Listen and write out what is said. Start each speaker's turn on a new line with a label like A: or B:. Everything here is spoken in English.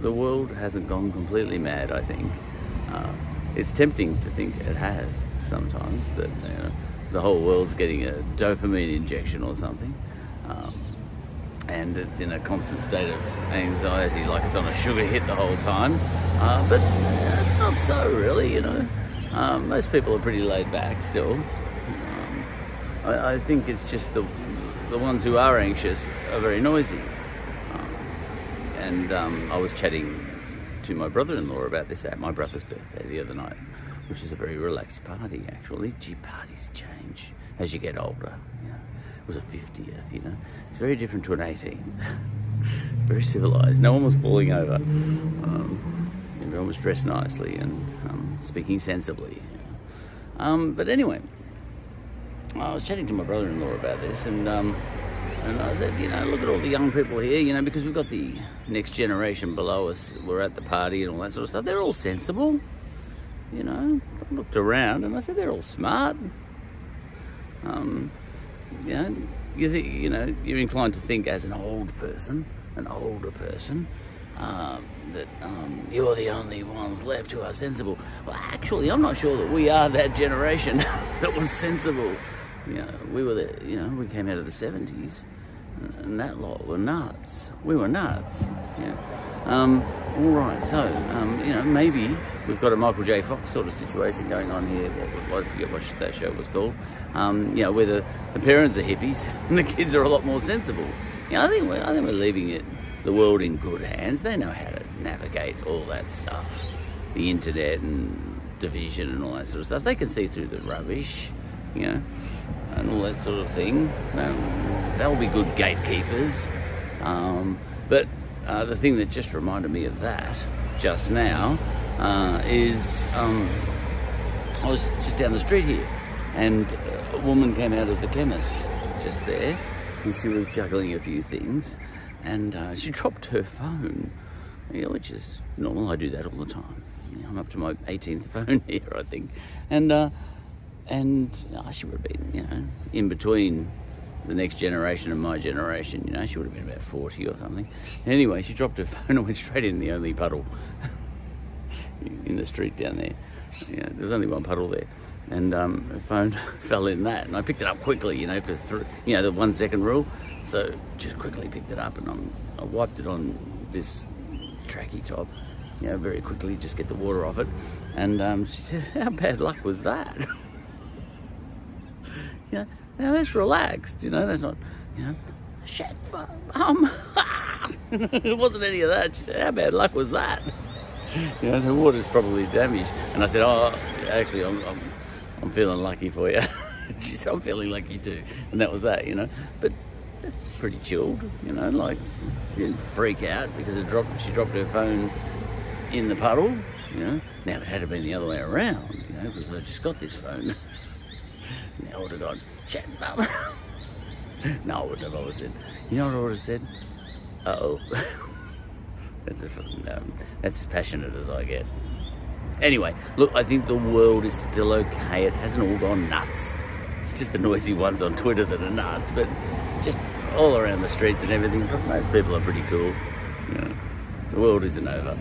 A: the world hasn't gone completely mad, I think. Uh, it's tempting to think it has sometimes, that you know, the whole world's getting a dopamine injection or something. Um, and it's in a constant state of anxiety, like it's on a sugar hit the whole time. Uh, but it's not so, really, you know. Um, most people are pretty laid back still. Um, I, I, think it's just the, the ones who are anxious are very noisy. And um, I was chatting to my brother-in-law about this at my brother's birthday the other night, which is a very relaxed party, actually. Gee, parties change as you get older, you know was a 50th, you know. It's very different to an 18th. very civilized. No one was falling over. Um, everyone was dressed nicely and um, speaking sensibly. Um, but anyway, I was chatting to my brother-in-law about this and um, and I said, you know, look at all the young people here, you know, because we've got the next generation below us. We're at the party and all that sort of stuff. They're all sensible, you know. I looked around and I said, they're all smart. Um, you know, you think, you know, you're inclined to think as an old person, an older person, um, that um, you're the only ones left who are sensible. Well, actually, I'm not sure that we are that generation that was sensible. You know, we were the, you know, we came out of the 70s, and that lot were nuts. We were nuts. Yeah. Um, all right, so, um, you know, maybe we've got a Michael J. Fox sort of situation going on here. What, I forget what that show was called. Um, you know, where the, the parents are hippies and the kids are a lot more sensible. You know, I think we're, I think we're leaving it, the world in good hands. They know how to navigate all that stuff, the internet and division and all that sort of stuff. They can see through the rubbish, you know, and all that sort of thing. Um, they'll be good gatekeepers. Um, but uh, the thing that just reminded me of that just now uh, is um, I was just down the street here and a woman came out of the chemist just there and she was juggling a few things and uh, she dropped her phone, you know, which is normal. I do that all the time. I'm up to my 18th phone here, I think. And uh, and oh, she would have been, you know, in between the next generation and my generation. You know, she would have been about 40 or something. Anyway, she dropped her phone and went straight in the only puddle in the street down there. Yeah, there's only one puddle there. And um, the phone fell in that, and I picked it up quickly, you know, for th you know the one second rule. So just quickly picked it up, and I'm, I wiped it on this tracky top, you know, very quickly, just get the water off it. And um, she said, "How bad luck was that?" You know, now that's relaxed, you know, that's not, you know, shit, um, it wasn't any of that. She said, "How bad luck was that?" you know, the water's probably damaged. And I said, "Oh, actually, I'm, I'm I'm feeling lucky for you. she said, I'm feeling lucky too. And that was that, you know. But that's pretty chilled, you know, like she didn't freak out because it dropped, she dropped her phone in the puddle, you know. Now it had to been the other way around, you know, because I just got this phone. Now I would have gone, chat mum. no, I wouldn't have always said, you know what I would have said? Uh-oh. that's, as, um, that's as passionate as I get. Anyway, look, I think the world is still okay. It hasn't all gone nuts. It's just the noisy ones on Twitter that are nuts, but just all around the streets and everything, most people are pretty cool. The world isn't over.